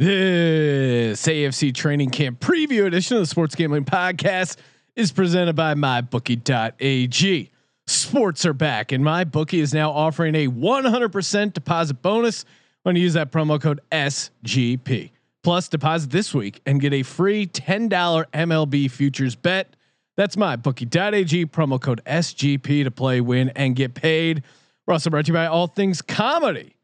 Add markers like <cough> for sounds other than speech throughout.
This AFC training camp preview edition of the Sports Gambling Podcast is presented by MyBookie.ag. Sports are back, and MyBookie is now offering a 100% deposit bonus when you use that promo code SGP. Plus, deposit this week and get a free $10 MLB futures bet. That's MyBookie.ag promo code SGP to play, win, and get paid. We're also brought to you by All Things Comedy.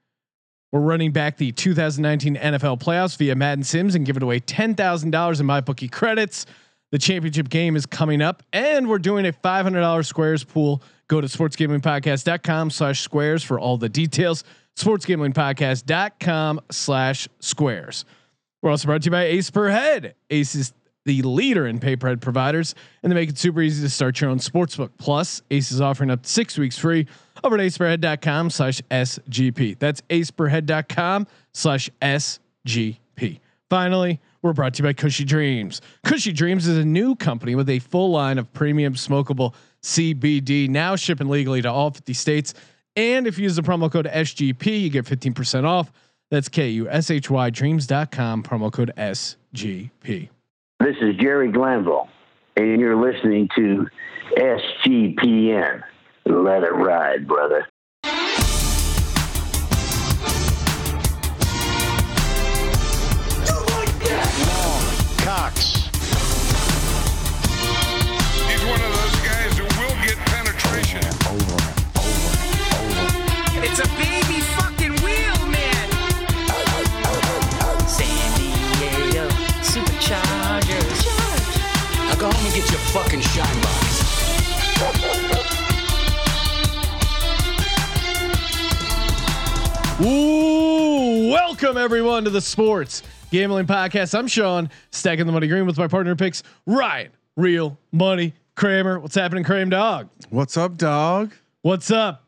We're running back the 2019 NFL playoffs via Madden Sims and giving away $10,000 in my bookie credits. The championship game is coming up, and we're doing a $500 squares pool. Go to sportsgamblingpodcast.com slash squares for all the details. Sportsgamblingpodcast.com slash squares. We're also brought to you by Ace Per Head. Ace is the leader in pay providers, and they make it super easy to start your own sportsbook. Plus, Ace is offering up six weeks free over at aceperhead.com slash SGP. That's aceperhead.com slash SGP. Finally, we're brought to you by Kushy Dreams. Kushy Dreams is a new company with a full line of premium smokable CBD now shipping legally to all 50 states. And if you use the promo code SGP, you get 15% off. That's K U S H Y dreams.com, promo code SGP. This is Jerry Glanville, and you're listening to SGPN. Let it ride, brother. Cox. He's one of those guys who will get penetration. Over, over, fucking shine box. Ooh, welcome everyone to the Sports Gambling Podcast. I'm Sean, stacking the money green with my partner picks, Ryan, Real Money Kramer. What's happening, Kramer Dog? What's up, dog? What's up?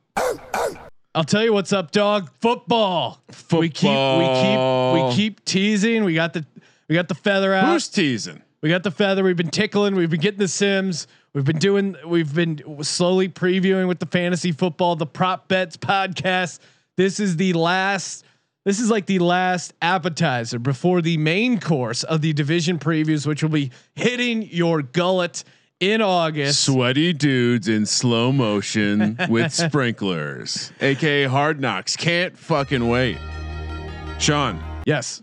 I'll tell you what's up, dog. Football. We keep we keep we keep teasing. We got the we got the feather out. Who's teasing? We got the feather. We've been tickling. We've been getting the Sims. We've been doing. We've been slowly previewing with the fantasy football, the prop bets podcast. This is the last. This is like the last appetizer before the main course of the division previews, which will be hitting your gullet in August. Sweaty dudes in slow motion <laughs> with sprinklers, aka hard knocks. Can't fucking wait. Sean. Yes,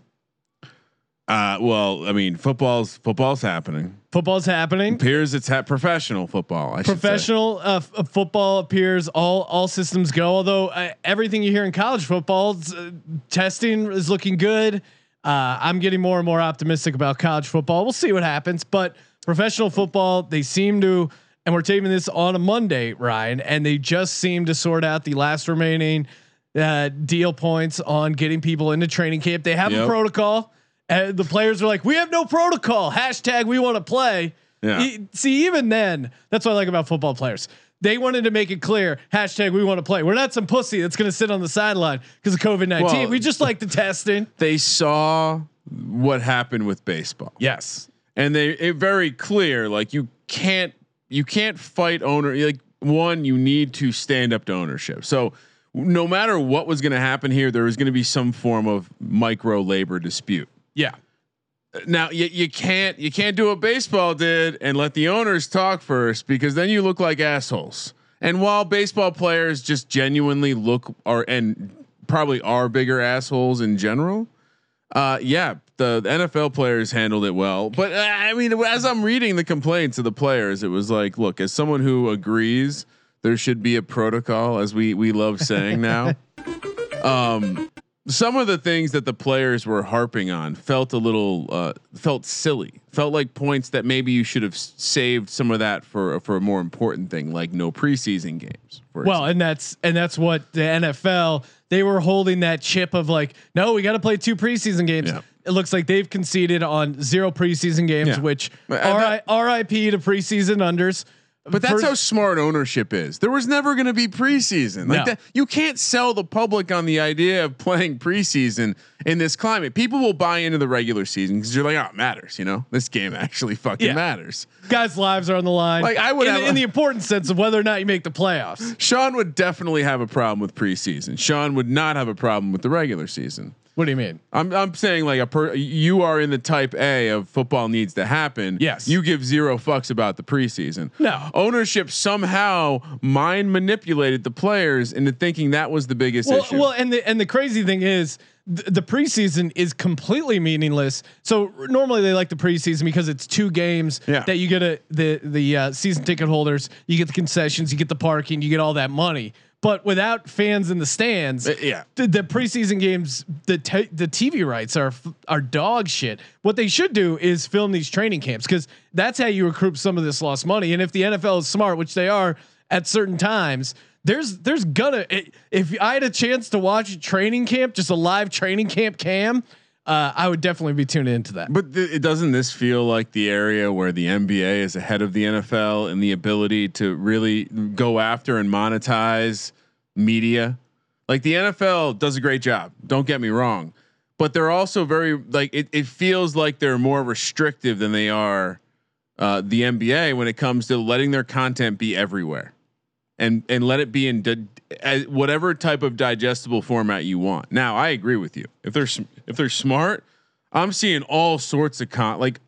Uh, well, I mean, football's football's happening. football's happening. Appears it's at professional football. I. Professional uh, f- uh, football appears all all systems go. Although uh, everything you hear in college football, uh, testing is looking good. Uh, I'm getting more and more optimistic about college football. We'll see what happens, but professional football, they seem to, and we're taping this on a Monday, Ryan, and they just seem to sort out the last remaining uh, deal points on getting people into training camp. They have a protocol. And the players are like, we have no protocol. Hashtag we want to play. Yeah. E- See, even then, that's what I like about football players. They wanted to make it clear. Hashtag we want to play. We're not some pussy that's going to sit on the sideline because of COVID nineteen. Well- we just like the testing. They saw what happened with baseball. Yes. and they it very clear like you can't you can't fight owner like one you need to stand up to ownership so no matter what was going to happen here there was going to be some form of micro labor dispute Yeah. now you, you can't you can't do what baseball did and let the owners talk first because then you look like assholes and while baseball players just genuinely look are and probably are bigger assholes in general uh, yeah, the, the NFL players handled it well, but uh, I mean, as I'm reading the complaints of the players, it was like, look, as someone who agrees there should be a protocol, as we we love saying now. <laughs> um, some of the things that the players were harping on felt a little uh, felt silly. Felt like points that maybe you should have saved some of that for for a more important thing, like no preseason games. For Well, and that's and that's what the NFL they were holding that chip of like, no, we got to play two preseason games. Yeah. It looks like they've conceded on zero preseason games, Yeah. which R- RIP to preseason unders. But that's how smart ownership is. There was never going to be preseason. Like No. that, you can't sell the public on the idea of playing preseason in this climate. People will buy into the regular season because you're like, oh, it matters. You know, this game actually fucking Yeah. matters. guys' lives are on the line. Like, I would in, have in the important sense of whether or not you make the playoffs. Sean would definitely have a problem with preseason. Sean would not have a problem with the regular season. What do you mean? I'm I'm saying like a per you are in the type A of football needs to happen. Yes. You give zero fucks about the preseason. No. Ownership somehow mind manipulated the players into thinking that was the biggest Well, issue. well, and the and the crazy thing is th- the preseason is completely meaningless. So normally they like the preseason because it's two games Yeah. that you get a the the uh, season ticket holders, you get the concessions, you get the parking, you get all that money. But without fans in the stands, Uh, yeah. the, the preseason games, the t- the TV rights are are dog shit. What they should do is film these training camps because that's how you recoup some of this lost money. And if the NFL is smart, which they are at certain times, there's there's gonna if I had a chance to watch training camp, just a live training camp cam, uh, I would definitely be tuning into that. But th- it doesn't this feel like the area where the NBA is ahead of the NFL in the ability to really go after and monetize media? Like the NFL does a great job. Don't get me wrong, but they're also very like it. It feels like they're more restrictive than they are uh, the NBA when it comes to letting their content be everywhere, and and let it be in di- as whatever type of digestible format you want. Now, I agree with you. If they're if they're smart, I'm seeing all sorts of con like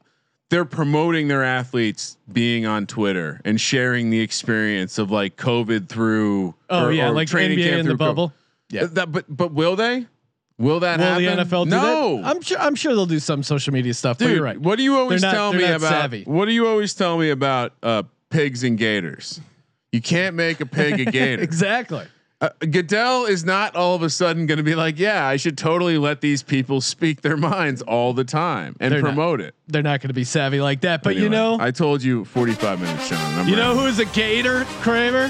they're promoting their athletes being on Twitter and sharing the experience of like COVID through. Oh or- yeah, or like training NBA camp in the through co- bubble. Uh, That, but but will they? Will that Will happen? the NFL do no. that? I'm sure. I'm sure they'll do some social media stuff. but Dude, you're right. what do you always They're not- tell me about? savvy. What do you always tell me about uh, pigs and gators? You can't make a pig a <laughs> gator. Exactly. Uh, Goodell is not all of a sudden going to be like, yeah, I should totally let these people speak their minds all the time and They're not. promote it. They're not going to be savvy like that. But you know, I told you 45 minutes, Sean. I'm you know who's a gator, Kramer?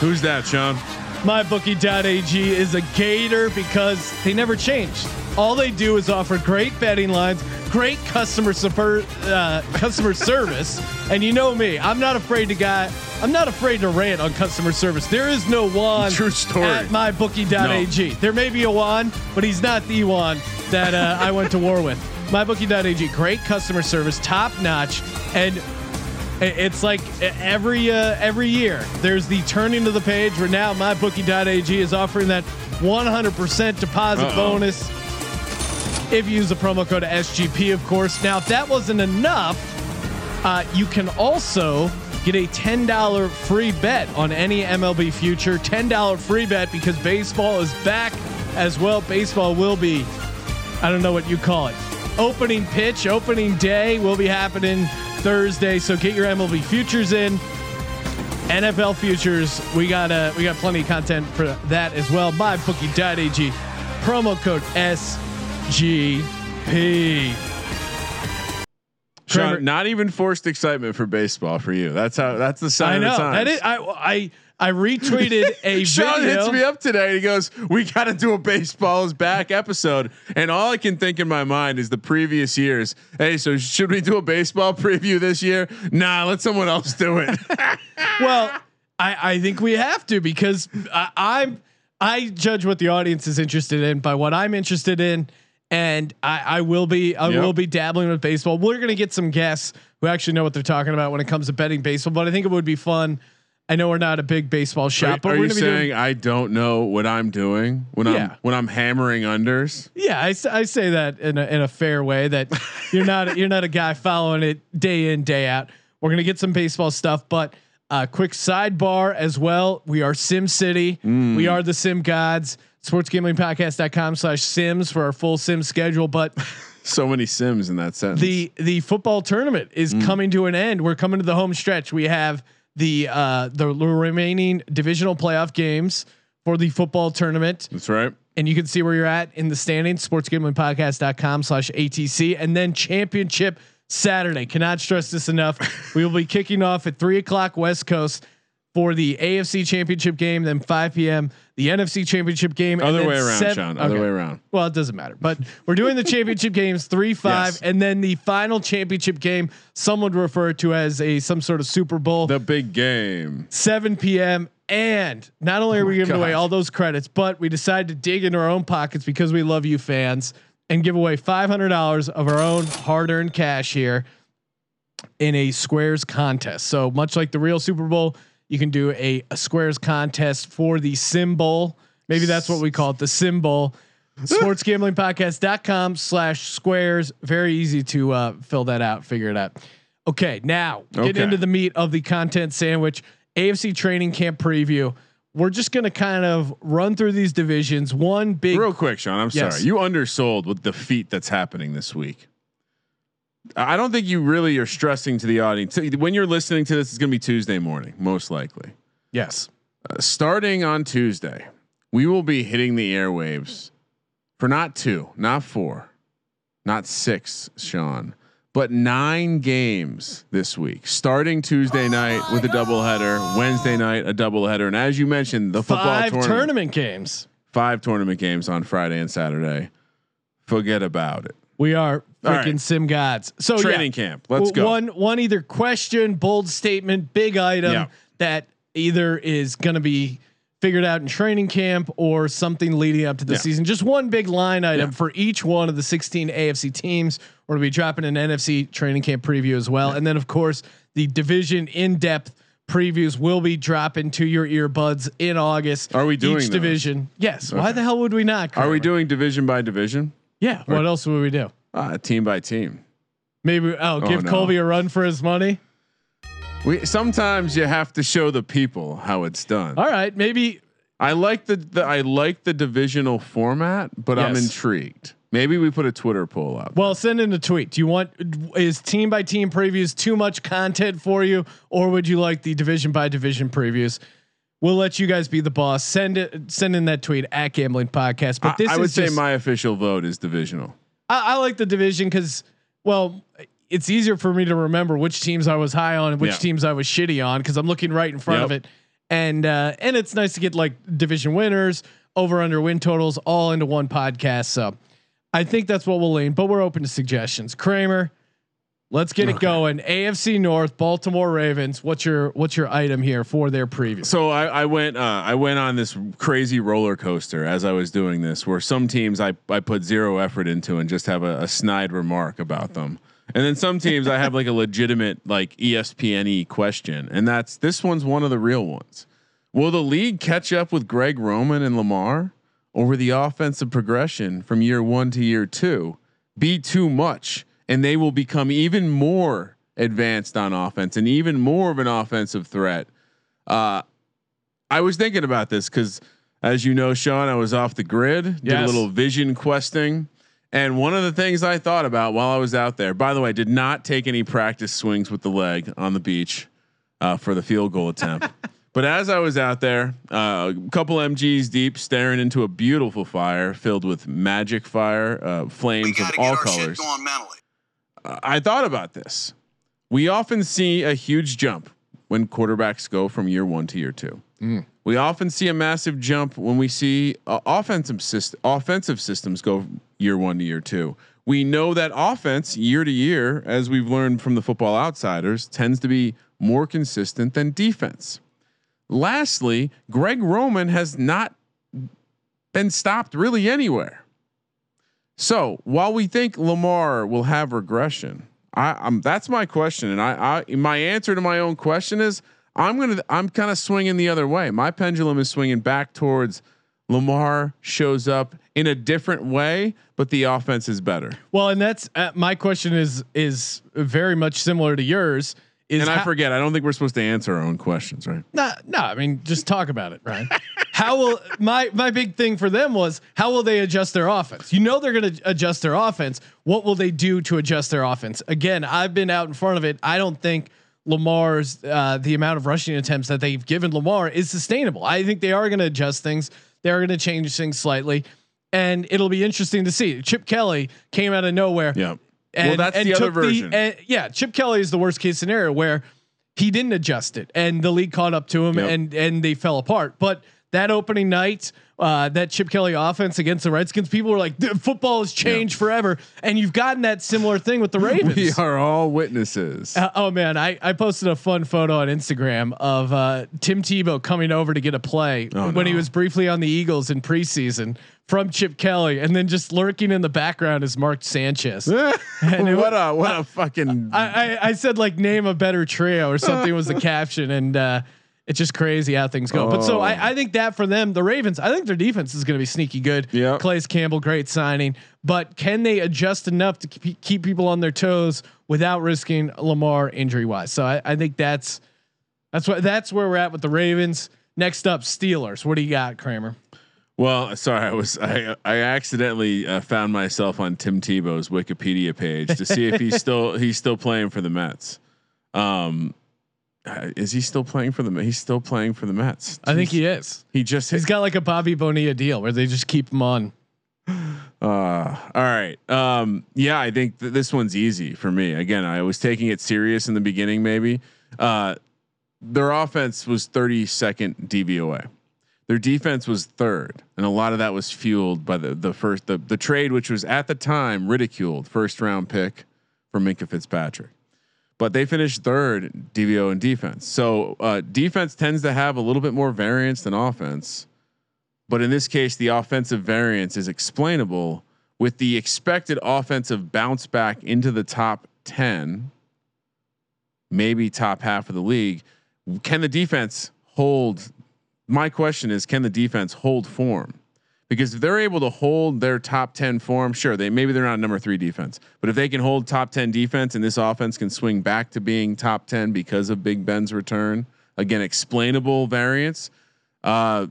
who's that, Sean? MyBookie.ag is a gator because they never change. All they do is offer great betting lines, great customer super, uh, customer <laughs> service, and you know me, I'm not afraid to guy. I'm not afraid to rant on customer service. There is no one True story. at MyBookie.ag. There may be a one, but he's not the one that uh, I went to war with. MyBookie.ag, great customer service, top notch, and It's like every uh, every year there's the turning of the page where now mybookie.ag is offering that 100% deposit Uh-oh. bonus if you use the promo code SGP, of course. Now, if that wasn't enough, uh, you can also get a $10 free bet on any MLB future. $10 free bet because baseball is back as well. Baseball will be, I don't know what you call it, opening pitch, opening day will be happening Thursday. So get your MLB futures in. NFL futures, we got uh, we got plenty of content for that as well. MyBookie.ag, promo code SGP. Sean, not even forced excitement for baseball for you. That's how. That's the sign I of know the times. that is. I I I retweeted <laughs> a Sean video. hits me up today he goes, "We got to do a baseball is back episode." And all I can think in my mind is the previous years. Hey, so should we do a baseball preview this year? Nah, let someone else do it. <laughs> Well, I, I think we have to because I, I'm I judge what the audience is interested in by what I'm interested in, and I, I will be I Yep. will be dabbling with baseball. We're gonna get some guests who actually know what they're talking about when it comes to betting baseball, but I think it would be fun. I know we're not a big baseball shop, are but are we're you gonna be saying doing. I don't know what I'm doing when Yeah. I'm when I'm hammering unders? Yeah, I say that in a, in a fair way that <laughs> you're not you're not a guy following it day in day out. We're gonna get some baseball stuff, but uh, quick sidebar as well. We are Sim City. We are the Sim Gods. Sportsgamblingpodcast.com slash Sims for our full Sim schedule. But <laughs> So many Sims in that sense. the the football tournament is coming to an end. We're coming to the home stretch. We have the uh, the remaining divisional playoff games for the football tournament. That's right. and you can see where you're at in the standings sportsgamblingpodcast.com slash atc and then championship saturday. Cannot stress this enough. We will be kicking off at 3 o'clock west coast for the afc championship game then 5 p.m the nfc championship game Other way around, seven- Sean. Other okay. way around. well it doesn't matter but we're doing the championship games 3 5 Yes. and then the final championship game some would refer to as a some sort of super bowl The big game. 7 p.m. And not only are we oh giving away all those credits, but we decided to dig into our own pockets because we love you fans and give away $500 of our own hard earned cash here in a squares contest. So much like the real Super Bowl, you can do a, a squares contest for the symbol. Maybe that's what we call it, the symbol. <laughs> sportsgamblingpodcast.com slash squares. Very easy to uh, fill that out, figure it out. Okay, now get Okay. into the meat of the content sandwich. AFC training camp preview. We're just gonna kind of run through these divisions. One big Real quick, Sean. I'm Yes. sorry. You undersold with the feat that's happening this week. I don't think you really are stressing to the audience. When you're listening to this, it's going to be Tuesday morning, most likely. yes. Uh, starting on Tuesday, we will be hitting the airwaves for not two, not four, not six, Sean, but nine games this week. Starting Tuesday night with a doubleheader, Wednesday night a doubleheader, and as you mentioned, the football Five tournament, tournament games. five tournament games on Friday and Saturday. Forget about it. We are freaking right. sim gods. So Training yeah, camp. Let's go. One one either question, bold statement, big item Yeah. that either is going to be figured out in training camp or something leading up to the Yeah. season. Just one big line item Yeah. for each one of the 16 AFC teams. We're going to be dropping an NFC training camp preview as well, and then of course the division in depth. Previews will be dropping to your earbuds in August. Are we doing each those? division? Yes. Why the hell would we not? Are we doing division by division? Yeah. What else would we do? Uh, team by team. Maybe oh, give no. Colby a run for his money. We sometimes you have to show the people how it's done. All right, maybe I like the, the I like the divisional format, but I'm intrigued. Maybe we put a Twitter poll up. well send in a tweet. Do you want is team by team previews too much content for you, or would you like the division by division previews? We'll let you guys be the boss. Send it. Send in that tweet at Gambling Podcast. But I, this I would is say just, my official vote is divisional. I, I like the division because well, it's easier for me to remember which teams I was high on and which Yeah. teams I was shitty on because I'm looking right in front of it. And uh, and it's nice to get like division winners, over under win totals all into one podcast. So I think that's what we'll lean, but we're open to suggestions. Kramer, let's get it going. AFC North, Baltimore Ravens. What's your what's your item here for their preview? So I, I went uh, I went on this crazy roller coaster as I was doing this, where some teams I, I put zero effort into and just have a, a snide remark about them, and then some teams I have like a legitimate like ESPN question, and that's this one's one of the real ones. Will the league catch up with Greg Roman and Lamar over the offensive progression from year one to year two be too much, and they will become even more advanced on offense and even more of an offensive threat? Uh, I was thinking about this because, as you know, Sean, I was off the grid, did a little vision questing. And one of the things I thought about while I was out there, by the way, did not take any practice swings with the leg on the beach uh, for the field goal attempt. <laughs> but as I was out there, uh, a couple MGs deep, staring into a beautiful fire filled with magic fire, uh, flames of all colors. I thought about this. We often see a huge jump when quarterbacks go from year one to year two. We often see a massive jump when we see uh, offensive system, offensive systems go year one to year two. We know that offense year to year, as we've learned from the football outsiders, tends to be more consistent than defense. Lastly, Greg Roman has not been stopped really anywhere. So while we think Lamar will have regression, I, I'm that's my question, and I, I my answer to my own question is I'm gonna I'm kind of swinging the other way. My pendulum is swinging back towards Lamar shows up in a different way, but the offense is better. Well, and that's uh, my question is is very much similar to yours. Is And I forget. I don't think we're supposed to answer our own questions, right? No, no. I mean, just talk about it, right? how will my my big thing for them was how will they adjust their offense? You know they're going to adjust their offense. What will they do to adjust their offense? Again, I've been out in front of it. I don't think Lamar's uh, the amount of rushing attempts that they've given Lamar is sustainable. I think they are going to adjust things. They're going to change things slightly, and it'll be interesting to see. Chip Kelly came out of nowhere. Yeah. And, well, that's and the other version. and yeah, Chip Kelly is the worst case scenario where he didn't adjust it and the league caught up to him Yep. and and they fell apart. But that opening night, uh, that Chip Kelly offense against the Redskins, people were like, football has changed forever. And you've gotten that similar thing with the <laughs> Ravens. we are all witnesses. Uh, oh man, I, I posted a fun photo on Instagram of uh, Tim Tebow coming over to get a play Oh, when he was briefly on the Eagles in preseason from Chip Kelly, and then just lurking in the background is Mark Sanchez. <laughs> And it what a what a fucking I, I, I said like name a better trio or something was the <laughs> caption, and uh, It's just crazy how things go. But so Oh. I, I think that for them, the Ravens, I think their defense is going to be sneaky good. Yep. Calais Campbell, great signing. But can they adjust enough to keep, keep people on their toes without risking Lamar injury wise? So I, I think that's that's what that's where we're at with the Ravens. Next up, Steelers. What do you got, Kramer? Well, sorry, I was I I accidentally uh, found myself on Tim Tebow's Wikipedia page to see if he's <laughs> still he's still playing for the Mets. Um, uh, is he still playing for the? He's still playing for the Mets. I think he is. he just He's got like a Bobby Bonilla deal where they just keep him on. <sighs> Uh, all right. Um, yeah, I think th- this one's easy for me. Again, I was taking it serious in the beginning, maybe. Uh, their offense was 32nd DVOA. Their defense was third, and a lot of that was fueled by the the first the the trade, which was at the time ridiculed, first round pick for Minkah Fitzpatrick. But they finished third DVO in defense. So uh, defense tends to have a little bit more variance than offense. But in this case, the offensive variance is explainable with the expected offensive bounce back into the top 10, maybe top half of the league. Can the defense hold? My question is, can the defense hold form? Because if they're able to hold their top 10 form, sure, they maybe they're not a number three defense, but if they can hold top 10 defense and this offense can swing back to being top 10 because of Big Ben's return, again, explainable variance, uh,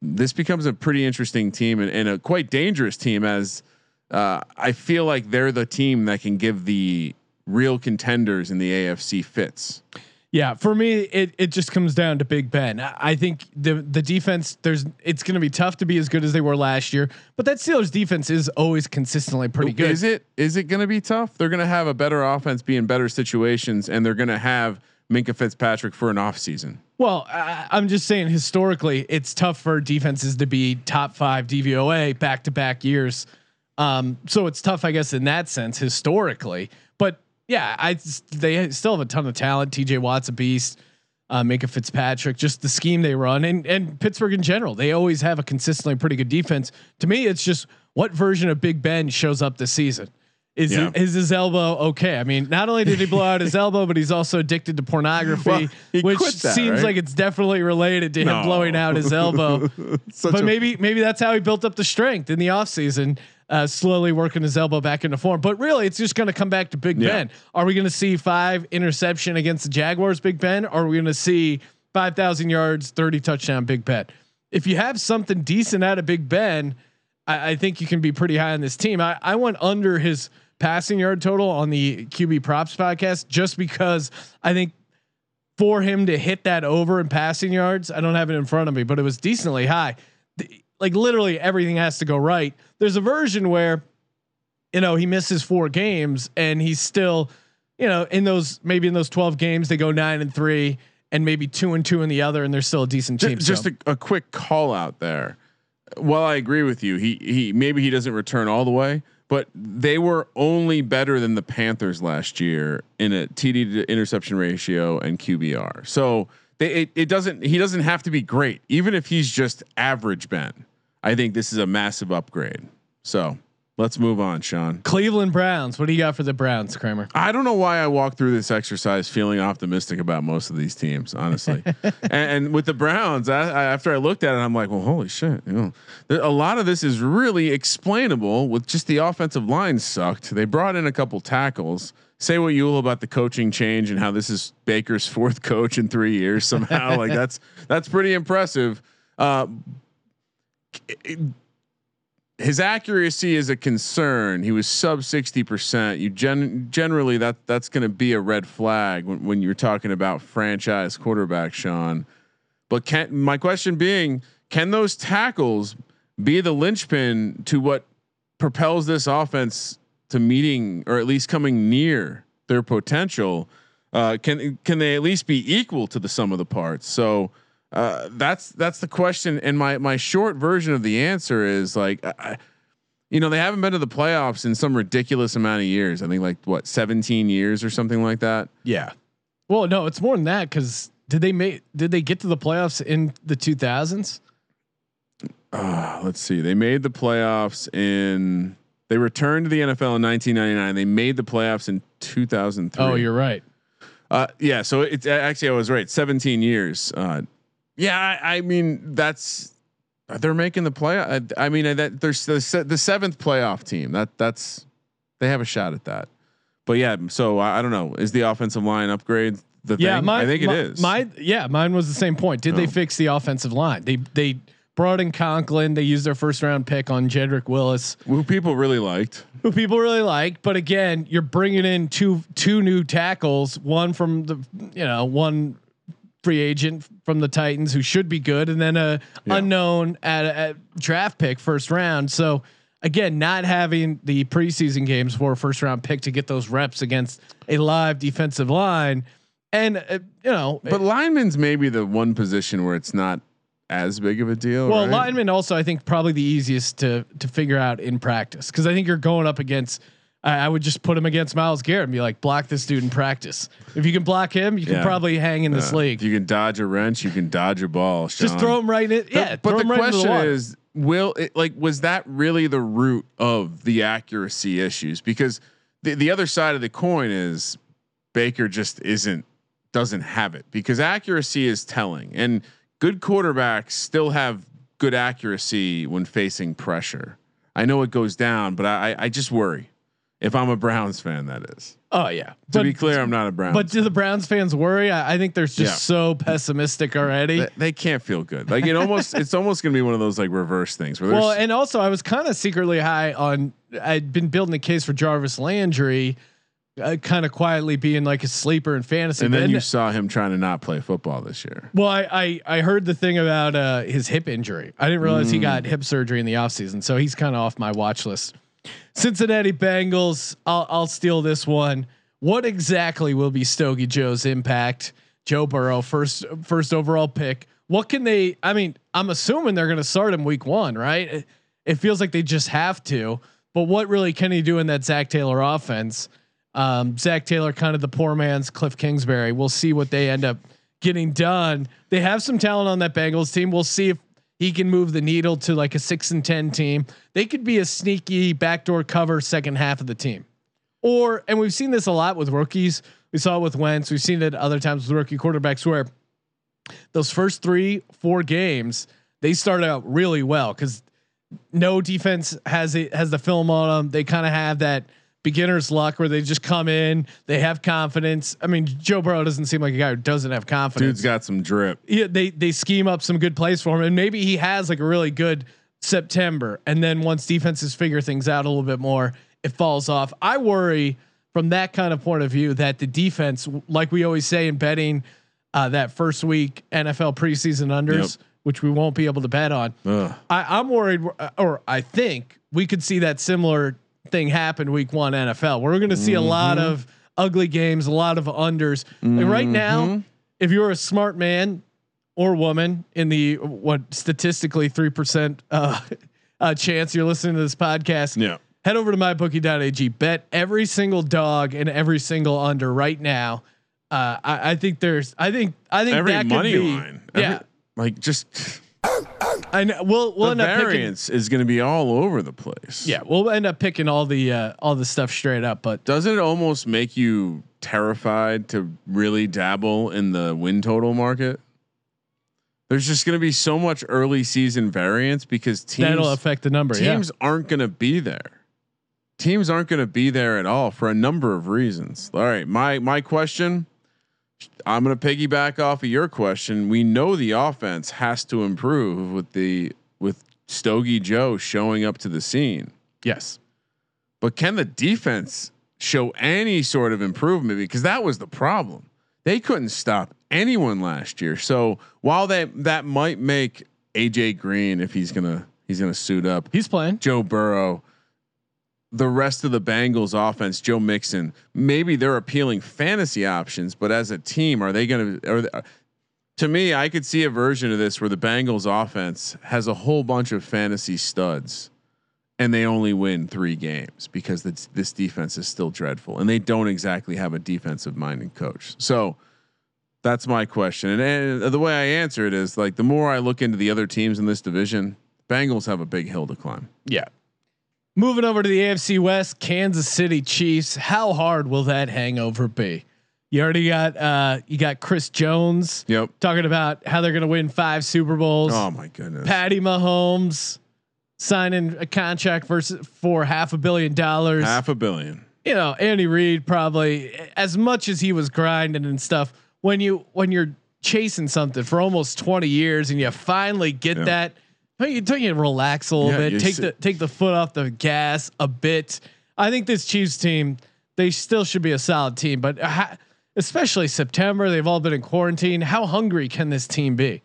this becomes a pretty interesting team and, and a quite dangerous team as uh, I feel like they're the team that can give the real contenders in the AFC fits. Yeah, for me, it it just comes down to Big Ben. I think the the defense there's it's going to be tough to be as good as they were last year, but that Steelers defense is always consistently pretty good. Is it is it going to be tough? They're going to have a better offense, be in better situations, and they're going to have Minkah Fitzpatrick for an offseason. Well, I, I'm just saying historically, it's tough for defenses to be top five DVOA back to back years. Um, so it's tough, I guess, in that sense historically. But yeah, I they still have a ton of talent. T.J. Watt's a beast. Uh, Minkah Fitzpatrick, just the scheme they run, and and Pittsburgh in general, they always have a consistently pretty good defense. To me, it's just what version of Big Ben shows up this season. Is Yeah. is his elbow okay? I mean, not only did he blow out his <laughs> elbow, but he's also addicted to pornography, Well, which that, seems right? like it's definitely related to No. him blowing out his <laughs> elbow. But maybe maybe that's how he built up the strength in the offseason, uh, slowly working his elbow back into form. But really, it's just going to come back to Big Yeah. Ben. Are we going to see five interception against the Jaguars, Big Ben? Or are we going to see five thousand yards, thirty touchdown, Big Ben? If you have something decent out of Big Ben, I, I think you can be pretty high on this team. I, I went under his passing yard total on the QB props podcast just because I think for him to hit that over in passing yards, I don't have it in front of me, but it was decently high. The- like literally everything has to go right. There's a version where, you know, he misses four games and he's still, you know, in those maybe in those 12 games they go nine and three and maybe two and two in the other, and they're still a decent team. Just so. a, a quick call out there. While I agree with you, he he maybe he doesn't return all the way, but they were only better than the Panthers last year in a TD to interception ratio and QBR. So they it, it doesn't he doesn't have to be great, even if he's just average Ben. I think this is a massive upgrade. So let's move on, Sean. Cleveland Browns. What do you got for the Browns, Kramer? I don't know why I walked through this exercise feeling optimistic about most of these teams, honestly. <laughs> and, and with the Browns, I, I, after I looked at it, I'm like, well, holy shit! You know, there, a lot of this is really explainable with just the offensive line sucked. They brought in a couple tackles. Say what you will about the coaching change and how this is Baker's fourth <laughs> coach in three years somehow. like that's that's pretty impressive. Uh, it- his accuracy is a concern. He was sub sixty percent. You gen- generally that that's going to be a red flag when, when you're talking about franchise quarterback, Sean. But can my question being, can those tackles be the linchpin to what propels this offense to meeting or at least coming near their potential? Uh, can can they at least be equal to the sum of the parts? So uh, that's that's the question. And my my short version of the answer is like, I, you know, they haven't been to the playoffs in some ridiculous amount of years. I think like what 17 years or something like that. Yeah. Well, no, it's more than that because did they make did they get to the playoffs in the 2000s? Uh, let's see. They made the playoffs in. They returned to the NFL in 1999. They made the playoffs in 2003. Oh, you're right. Uh, yeah. So it's actually I was right. 17 years. Uh, yeah. I, I mean that's they're making the play. I, I mean that there's the, se- the seventh playoff team. That that's they have a shot at that. But yeah. So I, I don't know. Is the offensive line upgrade the Yeah, thing? mine, I think my, it is. My yeah, mine was the same point. Did they Oh. fix the offensive line? They they brought in Conklin. They used their first round pick on Jedrick Wills, who people really liked. who people really like. But again, you're bringing in two two new tackles. One from the you know one free agent from the Titans who should be good, and then a Yeah. unknown at at draft pick first round. So. Again, not having the preseason games for a first round pick to get those reps against a live defensive line, and uh, you know, But linemen's maybe the one position where it's not as big of a deal. Well, right? lineman also, I think, probably the easiest to to figure out in practice because I think you're going up against. I, I would just put him against Myles Garrett and be like, block this dude in practice. If you can block him, you can probably hang in this Uh, league. If you can dodge a wrench, you can dodge a ball. just throw him right in. It. Yeah, but throw the right question water. is, will it like was that really the root of the accuracy issues? Because the the other side of the coin is Baker just isn't doesn't have it because accuracy is telling, and good quarterbacks still have good accuracy when facing pressure. I know it goes down, but I I just worry if I'm a Browns fan. That is oh yeah. to But be clear, I'm not a Browns. but do the Browns fans worry? I, I think they're just Yeah. so pessimistic already. they, they can't feel good. Like it almost, it's almost gonna be one of those like reverse things where Well, and also I was kind of secretly high on. I'd been building a case for Jarvis Landry, uh, kind of quietly being like a sleeper in fantasy. and then But you saw him trying to not play football this year. Well, I, I I heard the thing about uh, his hip injury. I didn't realize he got hip surgery in the offseason, so he's kind of off my watch list. Cincinnati Bengals. I'll I'll steal this one. What exactly will be Stogie Joe's impact? Joe Burrow, first first overall pick. What can they? I mean, I'm assuming they're going to start him week one, right? It, it feels like they just have to. But what really can he do in that Zac Taylor offense? Um, Zac Taylor, kind of the poor man's Kliff Kingsbury. We'll see what they end up getting done. They have some talent on that Bengals team. We'll see if he can move the needle to like a six and ten team. They could be a sneaky backdoor cover second half of the team. Or and we've seen this a lot with rookies. We saw it with Wentz. We've seen it other times with rookie quarterbacks where those first three, four games, they start out really well because no defense has it has the film on them. They kind of have that beginner's luck where they just come in, they have confidence. I mean, Joe Burrow doesn't seem like a guy who doesn't have confidence. Dude's got some drip. yeah, they they scheme up some good plays for him, and maybe he has like a really good September, and then once defenses figure things out a little bit more, it falls off. I worry from that kind of point of view that the defense, like we always say in betting, uh, that first week NFL preseason unders, Yep. which we won't be able to bet on. Ugh. I, I'm worried, or I think we could see that similar thing happened week one NFL. We're going to see a lot of ugly games, a lot of unders. Like right now, if you're a smart man or woman in the what statistically three percent uh, <laughs> uh, chance you're listening to this podcast, Yeah. head over to mybookie.ag. Bet every single dog and every single under right now. Uh, I, I think there's, I think, I think Every that money could be, line. Every- yeah, Like just <laughs> I know. We'll we'll the end up picking. variance is going to be all over the place. Yeah, we'll end up picking all the uh, all the stuff straight up. But Doesn't it almost make you terrified to really dabble in the win total market? There's just going to be so much early season variance because teams that'll affect the number. teams aren't going to be there. Teams aren't going to be there at all for a number of reasons. All right, my my question. I'm going to piggyback off of your question. We know the offense has to improve with the with Stogie Joe showing up to the scene. Yes. but can the defense show any sort of improvement? Because that was the problem. They couldn't stop anyone last year. So while that that might make AJ Green if he's gonna he's gonna suit up, He's playing. Joe Burrow, the rest of the Bengals offense, Joe Mixon, maybe they're appealing fantasy options, but as a team, are they going to? To me, I could see a version of this where the Bengals offense has a whole bunch of fantasy studs, and they only win three games because this, this defense is still dreadful, and they don't exactly have a defensive minded coach. So. That's my question, and, and the way I answer it is like the more I look into the other teams in this division, Bengals have a big hill to climb. Yeah. Moving over to the AFC West, Kansas City Chiefs. How hard will that hangover be? You already got uh you got Chris Jones Yep. talking about how they're gonna win five Super Bowls. Oh my goodness. Patty Mahomes signing a contract versus for half a billion dollars. Half a billion. You know, Andy Reid probably as much as he was grinding and stuff. When you when you're chasing something for almost 20 years and you finally get Yeah. that, you don't you relax a little Yeah, bit, take sit- the take the foot off the gas a bit. I think this Chiefs team, they still should be a solid team, but uh, ha- especially September, they've all been in quarantine. How hungry can this team be?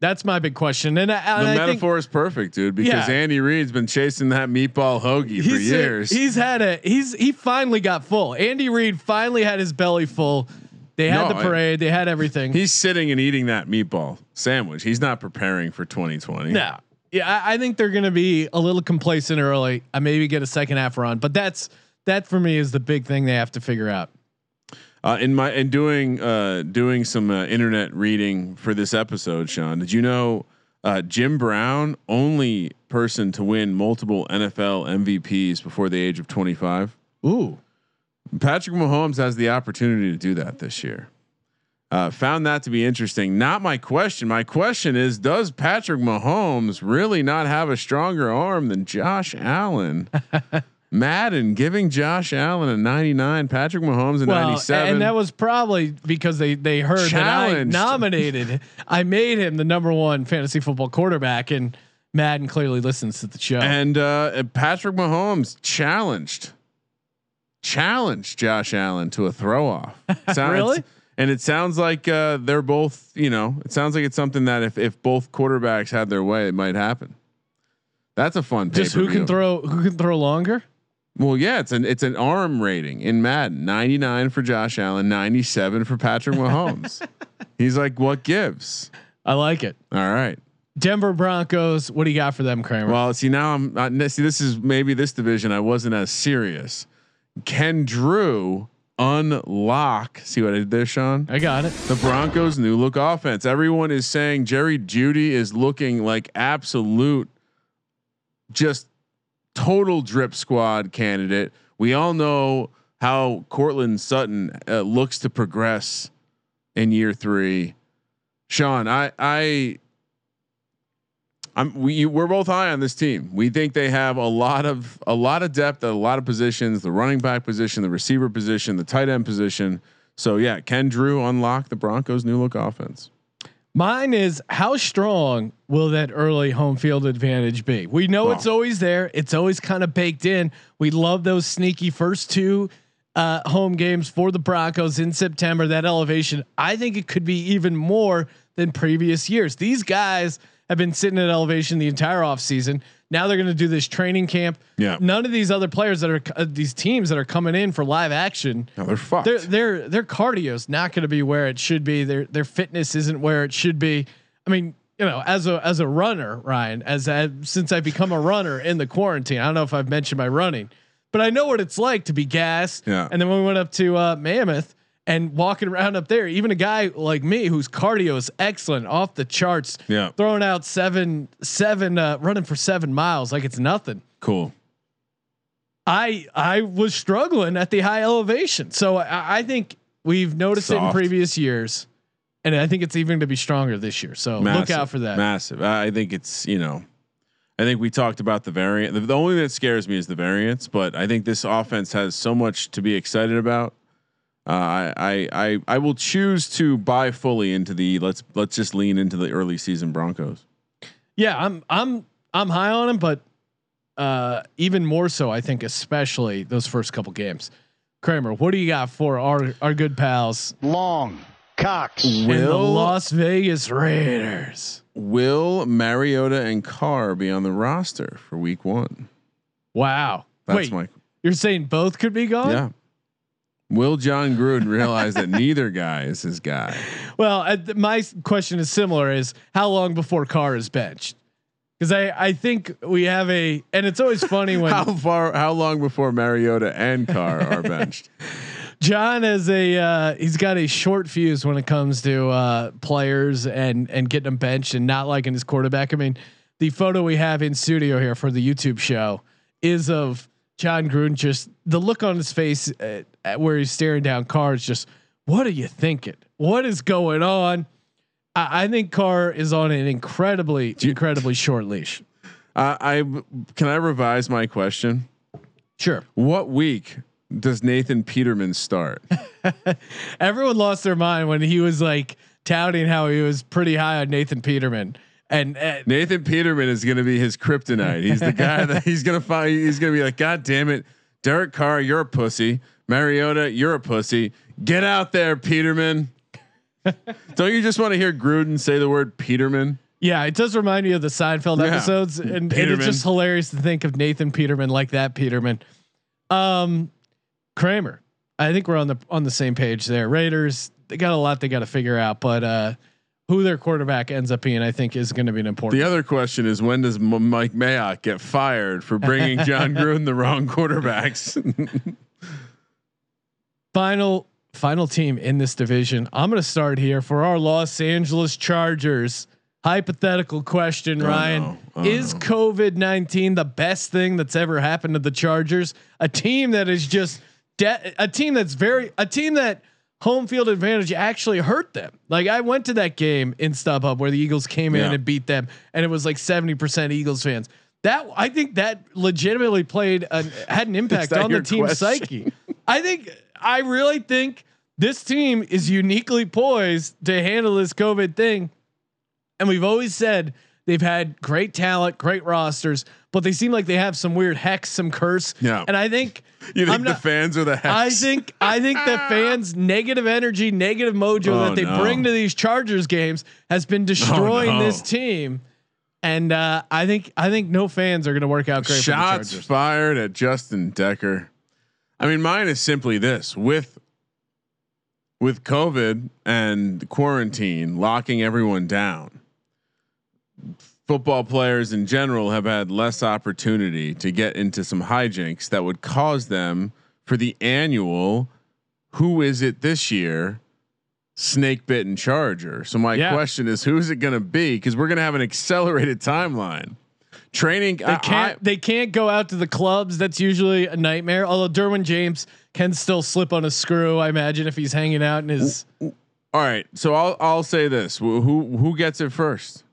That's my big question. And, I, The I think metaphor is perfect, dude, because Yeah. Andy Reid's been chasing that meatball hoagie for he's uh, years. he's had a he's he finally got full. Andy Reid finally had his belly full. They had No, the I- parade. they had everything. He's sitting and eating that meatball sandwich. He's not preparing for 2020. no, yeah, I, I think they're going to be a little complacent early. I maybe get a second half run, but that's that for me is the big thing they have to figure out. Uh, in my in doing uh, doing some uh, internet reading for this episode, Sean, did you know uh, Jim Brown only person to win multiple NFL MVPs before the age of 25? Ooh, Patrick Mahomes has the opportunity to do that this year. Uh, found that to be interesting. Not my question. My question is: Does Patrick Mahomes really not have a stronger arm than Josh Allen? <laughs> Madden giving Josh Allen a 99, Patrick Mahomes a well, 97. and that was probably because they they heard that I Challenged. nominated. I made him the number one fantasy football quarterback, and Madden clearly listens to the show. And uh, and Patrick Mahomes challenged, challenged Josh Allen to a throw off. <laughs> Really? And it sounds like uh, they're both, you know, it sounds like it's something that if if both quarterbacks had their way, it might happen. That's a fun. Just who can throw who can throw longer? Well, yeah, it's an it's an arm rating in Madden. Ninety nine for Josh Allen, ninety seven for Patrick Mahomes. <laughs> He's like, what gives? I like it. All right. Denver Broncos. What do you got for them, Kramer? Well, see now I'm uh, see this is maybe this division I wasn't as serious. Can Drew unlock? See what I did there, Sean? I got it. The Broncos' new look offense. Everyone is saying Jerry Jeudy is looking like absolute, just total drip squad candidate. We all know how Courtland Sutton uh, looks to progress in year three. Sean, I, I, I'm we we're both high on this team. We think they have a lot of a lot of depth a lot of positions, the running back position, the receiver position, the tight end position. So yeah, can Drew unlock the Broncos' new look offense? Mine is how strong will that early home field advantage be? We know it's always there. It's always kind of baked in. We love those sneaky first two uh, home games for the Broncos in September. That elevation, I think it could be even more than previous years. These guys have been sitting at elevation the entire off season. Now they're going to do this training camp. Yeah. None of these other players that are uh, these teams that are coming in for live action No, they're fucked. their their their cardio's not going to be where it should be. Their their fitness isn't where it should be. I mean, you know, as a as a runner, Ryan, as I, since I've become a runner in the quarantine, I don't know if I've mentioned my running, but I know what it's like to be gassed. Yeah. And then when we went up to uh, Mammoth and walking around up there, even a guy like me whose cardio is excellent, off the charts, Yeah. throwing out seven seven uh, running for seven miles like it's nothing. cool. I I was struggling at the high elevation, so I, I think we've noticed it in previous years, and I think it's even going to be stronger this year. So look out for that. Massive. I I think it's you know, I think we talked about the variant. The, the only thing that scares me is the variance, but I think this offense has so much to be excited about. Uh, I, I I I will choose to buy fully into the let's let's just lean into the early season Broncos. Yeah, I'm I'm I'm high on him, but uh, even more so, I think, especially those first couple games. Kramer, what do you got for our our good pals Long Cox. in the Las Vegas Raiders? Will Mariota and Carr be on the roster for Week One? Wow. That's Wait, my you're saying both could be gone? yeah. Will Jon Gruden realize that neither guy is his guy? <laughs> Well, uh, th- my question is similar: is how long before Carr is benched? Because I I think we have a, and it's always funny when <laughs> How far? How long before Mariota and Carr are <laughs> benched? John has a uh, he's got a short fuse when it comes to uh, players and and getting them benched and not liking his quarterback. I mean, the photo we have in studio here for the YouTube show is of Jon Gruden just the look on his face at, at where he's staring down Carr is just what are you thinking? What is going on? I, I think Carr is on an incredibly incredibly short leash. Uh, I can I revise my question. Sure. What week does Nathan Peterman start? <laughs> Everyone lost their mind when he was like touting how he was pretty high on Nathan Peterman. And uh, Nathan Peterman is going to be his kryptonite. He's the guy that he's going to find. He's going to be like, God damn it, Derek Carr, you're a pussy. Mariota, you're a pussy. Get out there, Peterman. <laughs> Don't you just want to hear Gruden say the word Peterman? yeah, it does remind me of the Seinfeld Yeah. episodes, and, and it's just hilarious to think of Nathan Peterman like that Peterman. Um, Kramer, I think we're on the on the same page there. Raiders, they got a lot they got to figure out, but uh, who their quarterback ends up being, I think, is going to be an important. The other question is when does M- Mike Mayock get fired for bringing Jon <laughs> Gruden the wrong quarterbacks? <laughs> final final team in this division. I'm going to start here for our Los Angeles Chargers. Hypothetical question, oh, Ryan: no. Oh, Is no. COVID nineteen the best thing that's ever happened to the Chargers? A team that is just de- a team that's very a team that home field advantage actually hurt them. Like I went to that game in StubHub where the Eagles came in Yeah. and beat them, and it was like seventy percent Eagles fans. That I think that legitimately played an, had an <laughs> impact on the team's psyche. I think I really think this team is uniquely poised to handle this COVID thing. And we've always said they've had great talent, great rosters, but they seem like they have some weird hex, some curse. Yeah. And I think <laughs> You think I'm the fans are the hex? I think I think the <laughs> fans' negative energy, negative mojo Oh, that they no. bring to these Chargers games has been destroying no. this team. And uh, I think I think no fans are going to work out great for the Shots Chargers. fired at Justin Decker. I mean, mine is simply this: with with COVID and quarantine locking everyone down, football players in general have had less opportunity to get into some hijinks that would cause them for the annual. Who is it this year? Snake bitten Charger. So my Yeah. question is, who is it going to be? Because we're going to have an accelerated timeline. Training. They can't. they can't go out to the clubs. That's usually a nightmare. Although Derwin James can still slip on a screw. I imagine if he's hanging out in his. All right, so I'll I'll say this: who, who gets it first?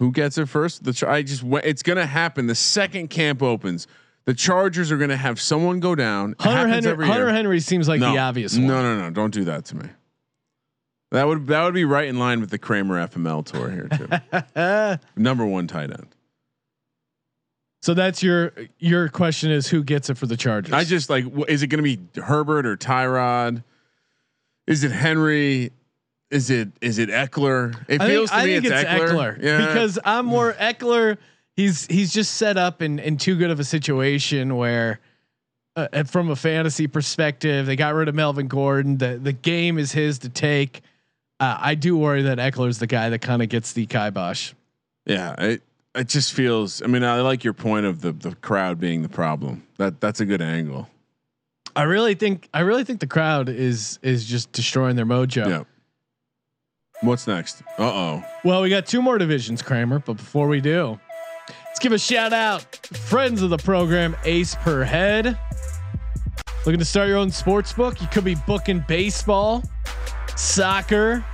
Who gets it first? The I just it's gonna happen the second camp opens. The Chargers are gonna have someone go down. Hunter Henry. Hunter year. Henry seems like no, the obvious no, one. No, no, no! Don't do that to me. That would that would be right in line with the Kramer FML tour here too. <laughs> Number one tight end. So that's your your question is who gets it for the Chargers? I just like is it going to be Herbert or Tyrod? Is it Henry? Is it is it Ekeler? It I feels think, to me it's, it's Ekeler, Yeah. because I'm more Ekeler. He's he's just set up in in too good of a situation where, uh, uh, from a fantasy perspective, they got rid of Melvin Gordon. The the game is his to take. Uh, I do worry that Ekeler's the guy that kind of gets the kibosh. Yeah, it it just feels. I mean, I like your point of the the crowd being the problem. That that's a good angle. I really think I really think the crowd is is just destroying their mojo. Yeah. What's next? Uh oh. Well, we got two more divisions, Kramer. But before we do, let's give a shout out, friends of the program, Ace per Head. Looking to start your own sports book? You could be booking baseball, soccer,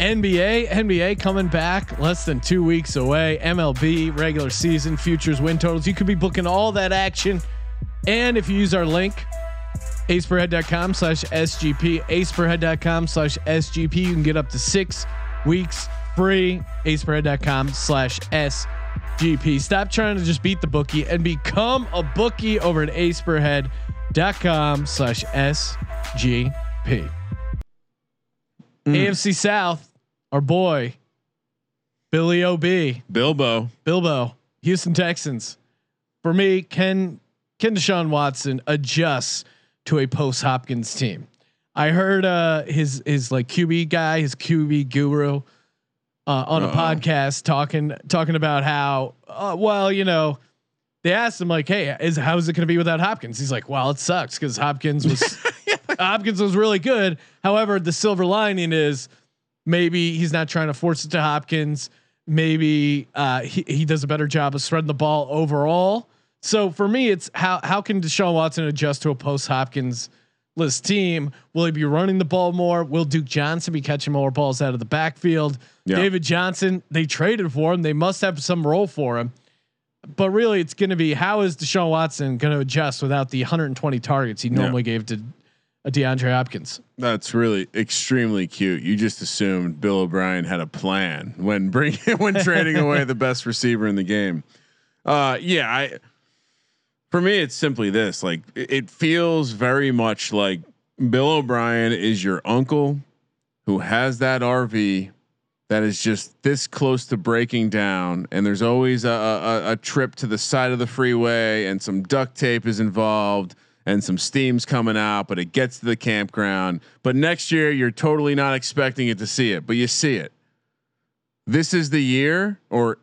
NBA. NBA coming back less than two weeks away. MLB regular season futures win totals. You could be booking all that action. And if you use our link, aceperhead.com slash SGP, aceperhead.com slash SGP. You can get up to six weeks free. aceperhead.com slash SGP. Stop trying to just beat the bookie and become a bookie over at aceperhead.com slash SGP. Mm. AFC South, our boy, Billy OB. Bilbo. Bilbo, Houston Texans. For me, can can Deshaun Watson adjust to a post Hopkins team? I heard uh, his his like QB guy, his QB guru, uh, on a Uh-oh. podcast talking talking about how uh, well you know they asked him like, hey, is how is it going to be without Hopkins? He's like, well, it sucks because Hopkins was <laughs> Hopkins was really good. However, the silver lining is maybe he's not trying to force it to Hopkins. Maybe uh, he he does a better job of spreading the ball overall. So for me, it's how how can Deshaun Watson adjust to a post Hopkins list team? Will he be running the ball more? Will Duke Johnson be catching more balls out of the backfield? Yeah. David Johnson, they traded for him. They must have some role for him. But really, it's going to be how is Deshaun Watson going to adjust without the 120 targets he normally gave to a DeAndre Hopkins? That's really extremely cute. You just assumed Bill O'Brien had a plan when bring <laughs> when trading away the best receiver in the game. Uh, yeah, I. For me, it's simply this: like it, feels very much like Bill O'Brien is your uncle who has that RV that is just this close to breaking down, and there's always a, a, a trip to the side of the freeway, and some duct tape is involved, and some steam's coming out, but it gets to the campground. But next year, you're totally not expecting it to see it, but you see it. This is the year, or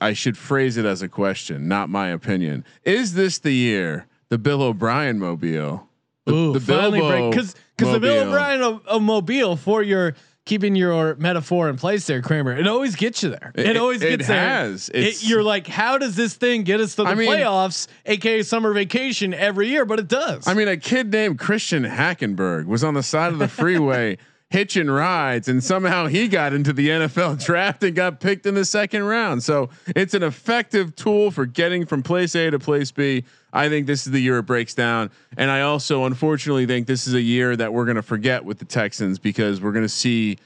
I should phrase it as a question, not my opinion. Is this the year the Bill O'Brien mobile? The, Ooh, the finally break because because the Bill O'Brien of, of mobile for your keeping your metaphor in place there, Kramer. It always gets you there. It, It- always it gets there. has. It- you're like, how does this thing get us to the I mean- playoffs, aka summer vacation every year? But it does. I mean, a kid named Christian Hackenberg was on the side of the freeway <laughs> hitching rides, and somehow he got into the NFL draft and got picked in the second round. So it's an effective tool for getting from place A to place B. I think this is the year it breaks down, and I also unfortunately think this is a year that we're going to forget with the Texans because we're going to see.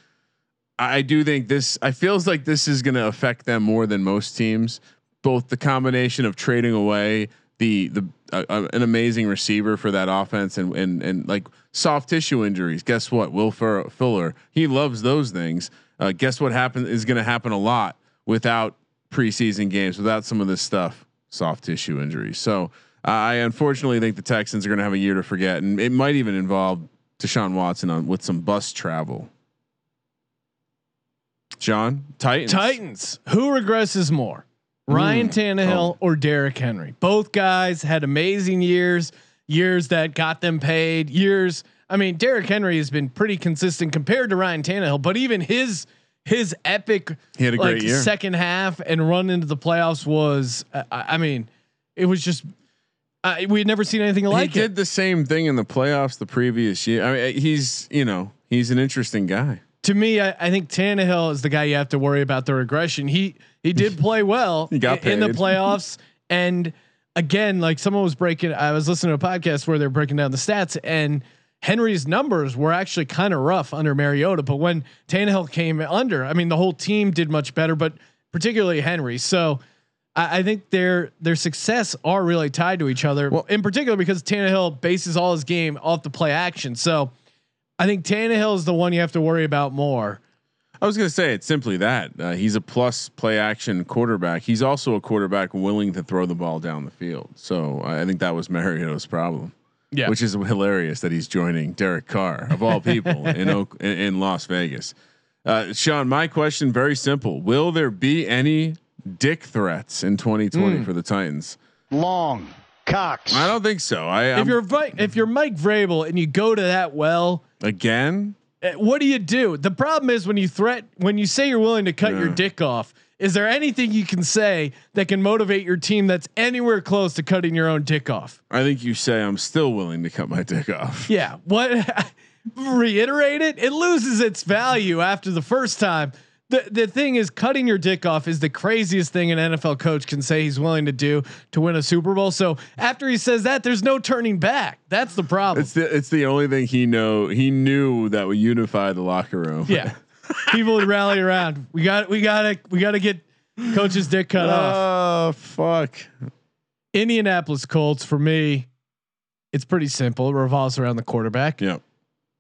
I do think this. I feels like this is going to affect them more than most teams. Both the combination of trading away the the uh, uh, an amazing receiver for that offense and and and like soft tissue injuries. Guess what? Will Fuller he loves those things. Uh, guess what happen is going to happen a lot without preseason games, without some of this stuff, soft tissue injuries. So uh, I unfortunately think the Texans are going to have a year to forget, and it might even involve Deshaun Watson on with some bus travel. John Titans. Titans. Who regresses more, Ryan Tannehill or Derrick Henry? Both guys had amazing years, years that got them paid. Years. I mean, Derrick Henry has been pretty consistent compared to Ryan Tannehill, but even his his epic He had a great like year. second half and run into the playoffs was. I, I mean, it was just. Uh, we had never seen anything like he it. did the same thing in the playoffs the previous year. I mean, he's you know he's an interesting guy. to me, I, I think Tannehill is the guy you have to worry about the regression. He he did <laughs> play well He got in, in the playoffs, and again, like someone was breaking. I was listening to a podcast where they're breaking down the stats, and Henry's numbers were actually kind of rough under Mariota. But when Tannehill came under, I mean, the whole team did much better, but particularly Henry. So. I I think their their success are really tied to each other. Well- in particular, because Tannehill bases all his game off the play action. So, I think Tannehill is the one you have to worry about more. I was going to say it's simply that uh, he's a plus play action quarterback. He's also a quarterback willing to throw the ball down the field. So I I think that was Mariota's problem. Yeah. which is hilarious that he's joining Derek Carr of all people <laughs> in, Oak, in in Las Vegas. Uh, Sean, my question very simple: Will there be any dick threats in 2020 Hmm. for the Titans? Long. Cox. I don't think so. I if I'm- you're Vi- if you're Mike Vrabel and you go to that well, again. Eh, what do you do? The problem is when you threat when you say you're willing to cut your dick off. Is there anything you can say that can motivate your team that's anywhere close to cutting your own dick off? I think you say I'm still willing to cut my dick off. <laughs> Yeah. What? <laughs> reiterate it. It loses its value after the first time. The the thing is, cutting your dick off is the craziest thing an NFL coach can say he's willing to do to win a Super Bowl. So after he says that, there's no turning back. That's the problem. It's the it's the only thing he know he knew that would unify the locker room. yeah. <laughs> People would rally around. We got we gotta we gotta get coach's dick cut off. Oh fuck. Indianapolis Colts for me, it's pretty simple. It revolves around the quarterback. Yeah.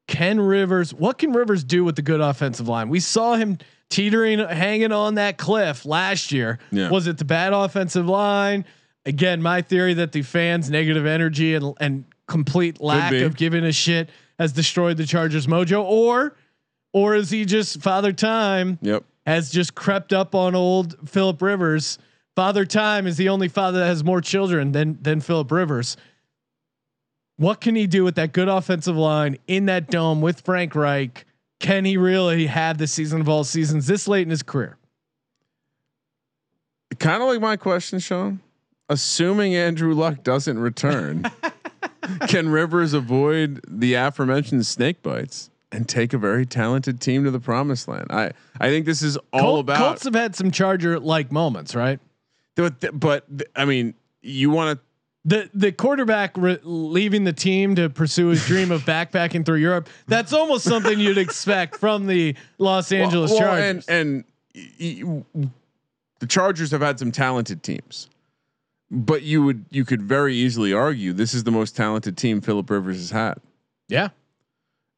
Ken Rivers, what can Rivers do with the good offensive line? We saw him teetering, hanging on that cliff last year. Yeah. Was it the bad offensive line? Again, my theory that the fans' negative energy and and complete lack of giving a shit has destroyed the Chargers' mojo, or or is he just Father Time Yep. has just crept up on old Philip Rivers? Father Time is the only father that has more children than than Philip Rivers. What can he do with that good offensive line in that dome with Frank Reich? Can he really have the season of all seasons this late in his career? Kind of like my question, Sean. assuming Andrew Luck doesn't return, <laughs> can Rivers avoid the aforementioned snake bites and take a very talented team to the promised land? I I think this is all Col- about. Colts have had some Charger like moments, right? but, but I mean, you want to The the quarterback re- leaving the team to pursue his dream of <laughs> backpacking through Europe. That's almost something you'd expect from the Los Angeles Well, well, Chargers. And and y- y- the Chargers have had some talented teams, but you would you could very easily argue this is the most talented team Philip Rivers has had. yeah,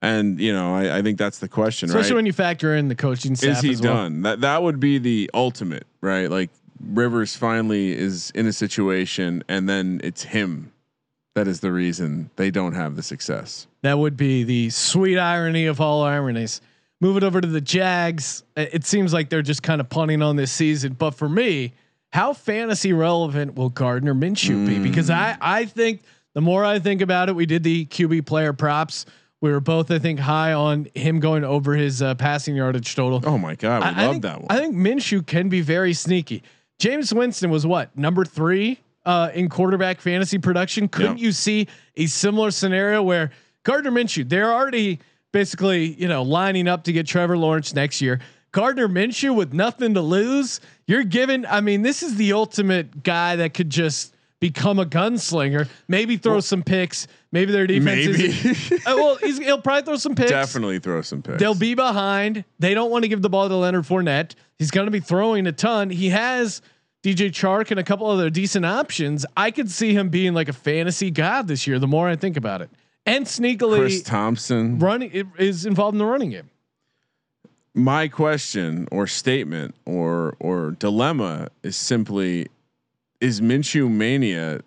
And you know, I, I think that's the question, especially right? when you factor in the coaching staff. is he well. done? That that would be the ultimate, right? Like Rivers finally is in a situation, and then it's him that is the reason they don't have the success. That would be the sweet irony of all ironies. Move it over to the Jags. It seems like they're just kind of punting on this season. But for me, how fantasy relevant will Gardner Minshew be? Because I, I think the more I think about it, we did the QB player props. We were both, I think, high on him going over his uh, passing yardage total. Oh my god, we I, I love think, that one. I think Minshew can be very sneaky. Jameis Winston was what number three uh, in quarterback fantasy production. Couldn't Yeah. you see a similar scenario where Gardner Minshew? They're already basically you know lining up to get Trevor Lawrence next year. Gardner Minshew with nothing to lose. You're given. I mean, this is the ultimate guy that could just become a gunslinger. Maybe throw some picks. Maybe their defense. Maybe. Is, <laughs> uh, well, he's, he'll probably throw some picks. Definitely throw some picks. They'll be behind. They don't want to give the ball to Leonard Fournette. He's going to be throwing a ton. He has DJ Chark and a couple other decent options. I could see him being like a fantasy god this year. The more I think about it, and sneakily Chris Thompson. running is involved in the running game. My question or statement or or dilemma is simply: Is Minshew mania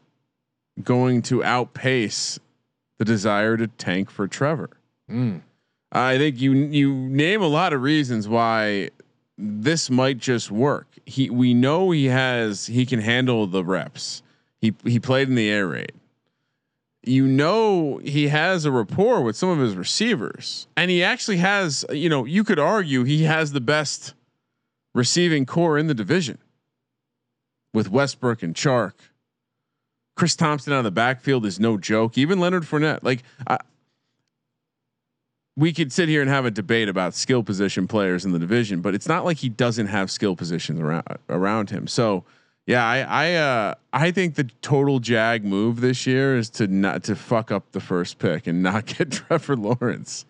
going to outpace the desire to tank for Trevor? Hmm. I think you you name a lot of reasons why this might just work. He we know he has he can handle the reps. He he played in the air raid. You know he has a rapport with some of his receivers, and he actually has. You know you could argue he has the best receiving core in the division with Westbrook and Chark. Chris Thompson out of the backfield is no joke. Even Leonard Fournette, like I, we could sit here and have a debate about skill position players in the division, but it's not like he doesn't have skill positions around around him. So yeah, I I uh, I think the total Jag move this year is to not to fuck up the first pick and not <laughs> get Trevor Lawrence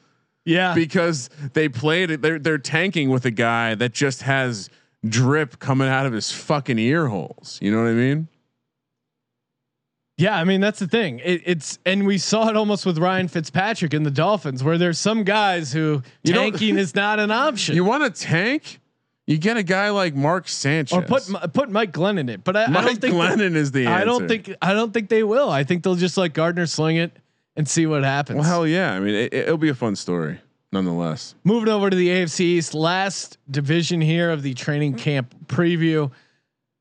Yeah, because they played it. They're they're tanking with a guy that just has drip coming out of his fucking ear holes. You know what I mean? yeah. I mean that's the thing. It, it's and we saw it almost with Ryan Fitzpatrick and the Dolphins, where there's some guys who You tanking is not an option. You want to tank? You get a guy like Mark Sanchez or put put Mike Glenn in it, but I, I don't think Glennon is the answer. I don't think I don't think they will. I think they'll just let Gardner sling it and see what happens. Well, hell yeah. I mean, it, it'll be a fun story, nonetheless. Moving over to the AFC East, last division here of the training camp preview.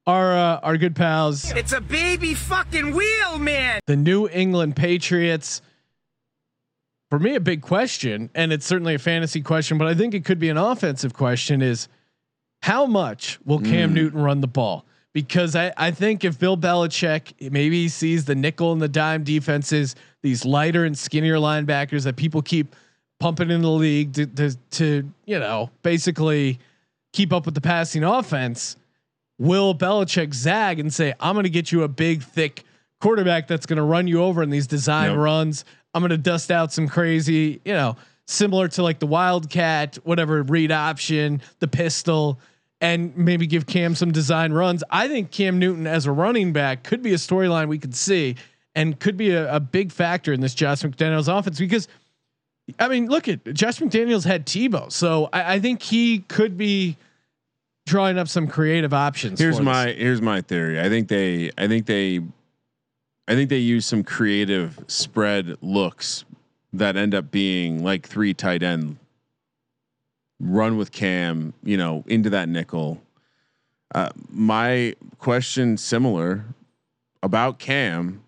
Our uh, our good pals, It's a baby fucking wheel, man. the New England Patriots. For me, a big question, and it's certainly a fantasy question, but I think it could be an offensive question: is how much will Cam Newton run the ball? Because I, I think if Bill Belichick maybe he sees the nickel and the dime defenses, these lighter and skinnier linebackers that people keep pumping in the league to, to, to you know basically keep up with the passing offense, will Belichick zag and say, "I'm going to get you a big, thick quarterback that's going to run you over in these design Yep. runs. I'm going to dust out some crazy, you know, similar to like the Wildcat, whatever read option, the pistol." And maybe give Cam some design runs. I think Cam Newton as a running back could be a storyline we could see, and could be a, a big factor in this Josh McDaniels offense because I mean, look at Josh McDaniels had Tebow, so I, I think he could be drawing up some creative options. Here's my this. here's my theory. I think they I think they I think they use some creative spread looks that end up being like three tight end run with Cam, you know, into that nickel. Uh, my question similar about Cam,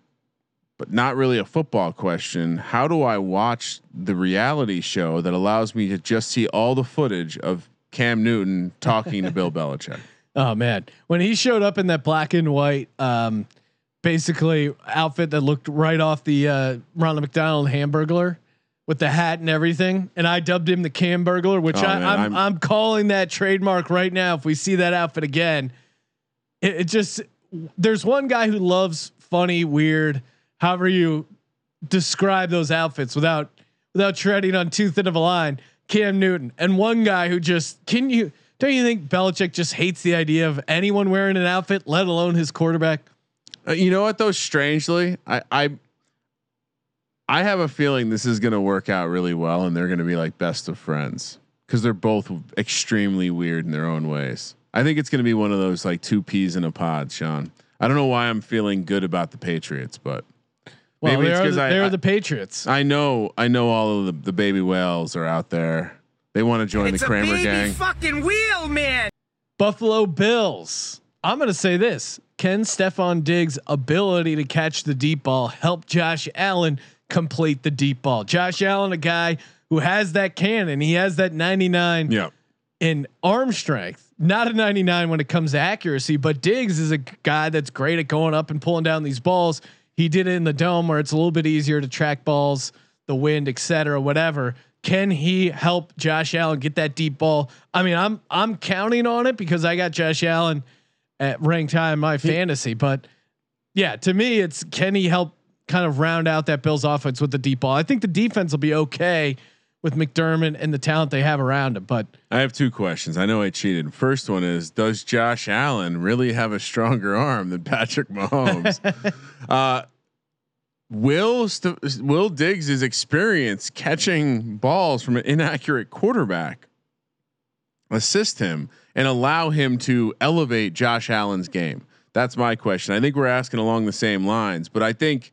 but not really a football question. How do I watch the reality show that allows me to just see all the footage of Cam Newton talking to <laughs> Bill Belichick? Oh man, when he showed up in that black and white um, basically outfit that looked right off the uh, Ronald McDonald Hamburglar with the hat and everything, and I dubbed him the Cam Burglar, which Oh, I, man, I'm, I'm- I'm calling that trademark right now. If we see that outfit again, it, it just there's one guy who loves funny, weird, however you describe those outfits without without treading on too thin of a line. Cam Newton, and one guy who just can you don't you think Belichick just hates the idea of anyone wearing an outfit, let alone his quarterback? Uh, you know what though? Strangely, I I I have a feeling this is going to work out really well, and they're going to be like best of friends because they're both extremely weird in their own ways. I think it's going to be one of those like two peas in a pod, Sean. I don't know why I'm feeling good about the Patriots, but Well, maybe they're, because the, they're I the Patriots. I know I know all of the, the baby whales are out there. They want to join It's the a baby gang. fucking wheel, man. Buffalo Bills. I'm going to say this. Can Stefon Diggs' ability to catch the deep ball help Josh Allen complete the deep ball? Josh Allen, a guy who has that cannon, he has that 99 yeah. in arm strength, not a 99 when it comes to accuracy, but Diggs is a guy that's great at going up and pulling down these balls. He did it in the dome where it's a little bit easier to track balls, the wind, et cetera, whatever. Can he help Josh Allen get that deep ball? I mean, I'm I'm counting on it because I got Josh Allen at ranked high in my fantasy, but yeah, to me, it's can he help kind of round out that Bills offense with the deep ball? I think the defense will be okay with McDermott and the talent they have around him, but I have two questions. I know I cheated. First one is Does Josh Allen really have a stronger arm than Patrick Mahomes? <laughs> uh, will St- Will Diggs' experience catching balls from an inaccurate quarterback assist him and allow him to elevate Josh Allen's game? That's my question. I think we're asking along the same lines, but I think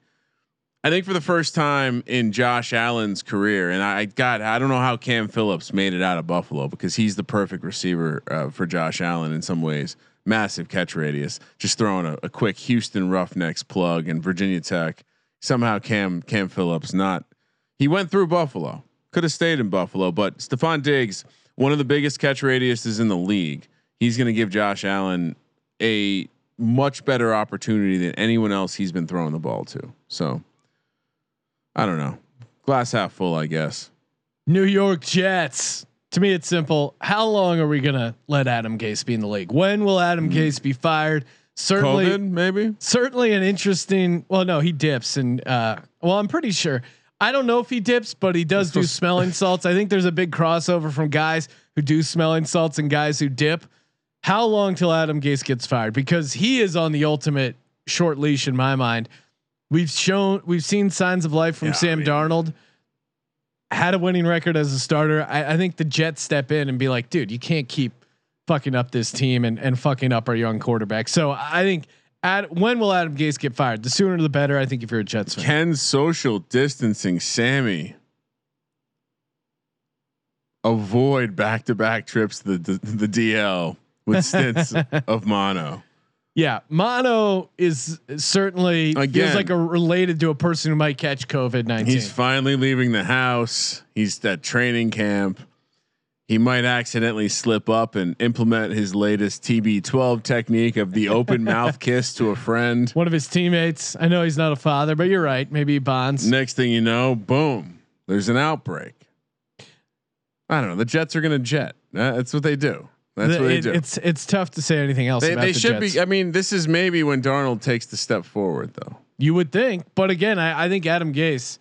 I think for the first time in Josh Allen's career, and I got I don't know how Cam Phillips made it out of Buffalo because he's the perfect receiver uh, for Josh Allen in some ways. Massive catch radius, just throwing a, a quick Houston Roughnecks plug and Virginia Tech. Somehow Cam Cam Phillips not he went through Buffalo, could have stayed in Buffalo, but Stefon Diggs, one of the biggest catch radiuses in the league. He's going to give Josh Allen a much better opportunity than anyone else he's been throwing the ball to. So I don't know. Glass half full, I guess. New York Jets. To me, it's simple. How long are we gonna let Adam Gase be in the league? When will Adam mm-hmm. Gase be fired? Certainly, COVID, maybe. certainly an interesting. Well, no, he dips, and uh, well, I'm pretty sure. I don't know if he dips, but he does do <laughs> smelling salts. I think there's a big crossover from guys who do smelling salts and guys who dip. How long till Adam Gase gets fired? Because he is on the ultimate short leash in my mind. We've shown, we've seen signs of life from Yeah, I Sam mean- Darnold. Had a winning record as a starter. I, I think the Jets step in and be like, dude, you can't keep fucking up this team and, and fucking up our young quarterback. So I think at when will Adam Gase get fired? The sooner the better. I think if you're a Jets fan. Can social distancing Sammy avoid back to back trips to the, the, the DL with stints <laughs> of mono? Yeah, mono is certainly Again. feels like a related to a person who might catch COVID nineteen. He's finally leaving the house. He's at training camp. He might accidentally slip up and implement his latest TB12 technique of the open <laughs> mouth kiss to a friend. One of his teammates. I know he's not a father, but you're right. Maybe he bonds. Next thing you know, boom, there's an outbreak. I don't know. The Jets are going to jet. Uh, That's what they do. That's The- what they it- do. It's it's tough to say anything else. They, they the should Jets. be. I mean, this is maybe when Darnold takes the step forward, though. You would think, but again, I, I think Adam Gase,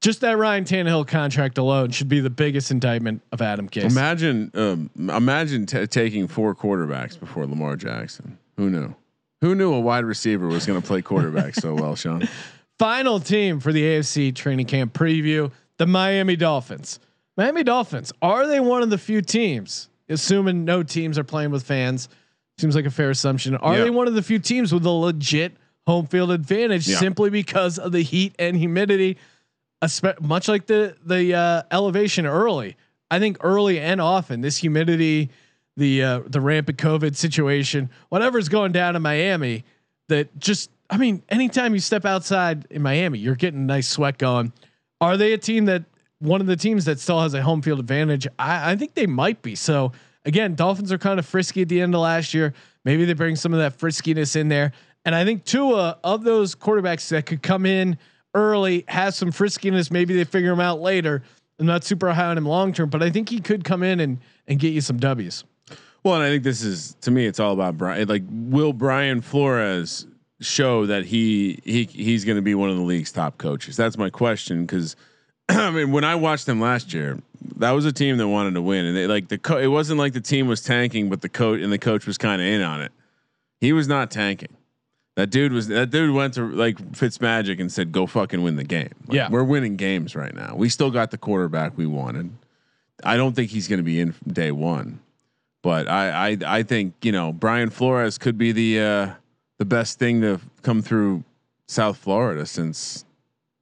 just that Ryan Tannehill contract alone should be the biggest indictment of Adam Gase. Imagine, um, imagine t- taking four quarterbacks before Lamar Jackson. Who knew? Who knew a wide receiver was going to play quarterback so well, Sean? <laughs> Final team for the AFC training camp preview: the Miami Dolphins. Miami Dolphins are they one of the few teams? Assuming no teams are playing with fans, seems like a fair assumption. Are Yeah. they one of the few teams with a legit home field advantage Yeah. simply because of the heat and humidity? Espe- much like the the uh, elevation early, I think early and often this humidity, the uh, the rampant COVID situation, whatever's going down in Miami, that just I mean, anytime you step outside in Miami, you're getting a nice sweat going. Are they a team that one of the teams that still has a home field advantage? I, I think they might be. So again, Dolphins are kind of frisky at the end of last year. Maybe they bring some of that friskiness in there. And I think Tua of those quarterbacks that could come in early, has some friskiness. Maybe they figure him out later. I'm not super high on him long term, but I think he could come in and and get you some W's. Well, and I think this is to me, it's all about Brian. Like, will Brian Flores show that he he he's going to be one of the league's top coaches? That's my question. Because <clears throat> I mean, when I watched them last year, that was a team that wanted to win, and they like the co- it wasn't like the team was tanking, but the coach and the coach was kind of in on it. He was not tanking. That dude was that dude went to like Fitzmagic and said, "Go fucking win the game." Like, Yeah. we're winning games right now. We still got the quarterback we wanted. I don't think he's going to be in day one, but I, I I think you know Brian Flores could be the uh, the best thing to come through South Florida since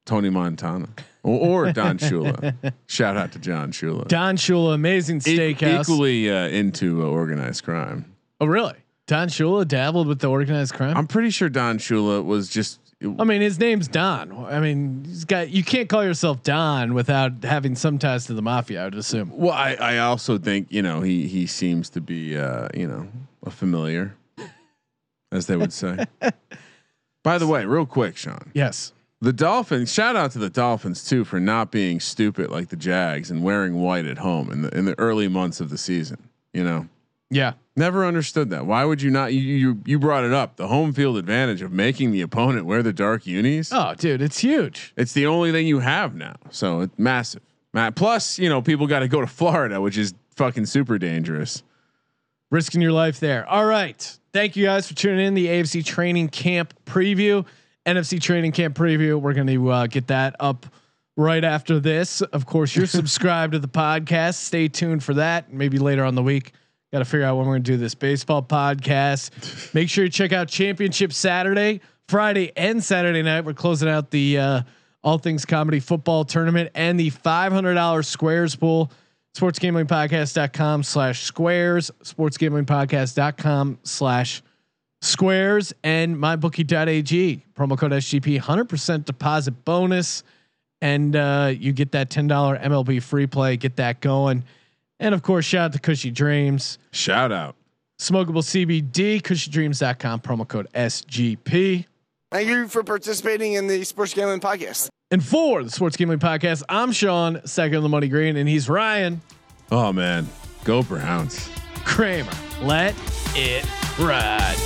Tony Montana or, or Don Shula. <laughs> Shout out to John Shula. Don Shula, amazing E- steakhouse. equally uh, into uh, organized crime. oh, really? Don Shula dabbled with the organized crime. I'm pretty sure Don Shula was just. I mean, his name's Don. I mean, he's got. You can't call yourself Don without having some ties to the mafia. I would assume. Well, I, I also think you know he he seems to be uh, you know a familiar, as they would say. <laughs> By the way, real quick, Sean, Yes. the Dolphins. Shout out to the Dolphins too for not being stupid like the Jags and wearing white at home in the in the early months of the season. You know, Yeah. Never understood that. Why would you not? You you, you brought it up. The home field advantage of making the opponent wear the dark unis. Oh, dude, it's huge. It's the only thing you have now. So it's massive. Ma- Plus, you know, people got to go to Florida, which is fucking super dangerous. risking your life there. All right. Thank you guys for tuning in the AFC training camp preview, NFC training camp preview. We're going to uh, get that up right after this. Of course, you're <laughs> subscribed to the podcast. Stay tuned for that. Maybe later on the week. Got to figure out when we're going to do this baseball podcast. Make sure you check out Championship Saturday, Friday, and Saturday night. We're closing out the uh, All Things Comedy Football Tournament and the $500 Squares Pool. sportsgamblingpodcast.com slash squares sportsgamblingpodcast.com slash squares and mybookie.ag promo code sgp 100% deposit bonus. And uh, you get that $10 mlb free play. Get that going and of course shout out to Kushy Dreams Shout out. smokable cbd kushydreams.com promo code sgp Thank you for participating in the Sports Gambling Podcast. and for the sports gambling podcast i'm sean second on the money green and he's ryan Oh man, go Browns. kramer let it ride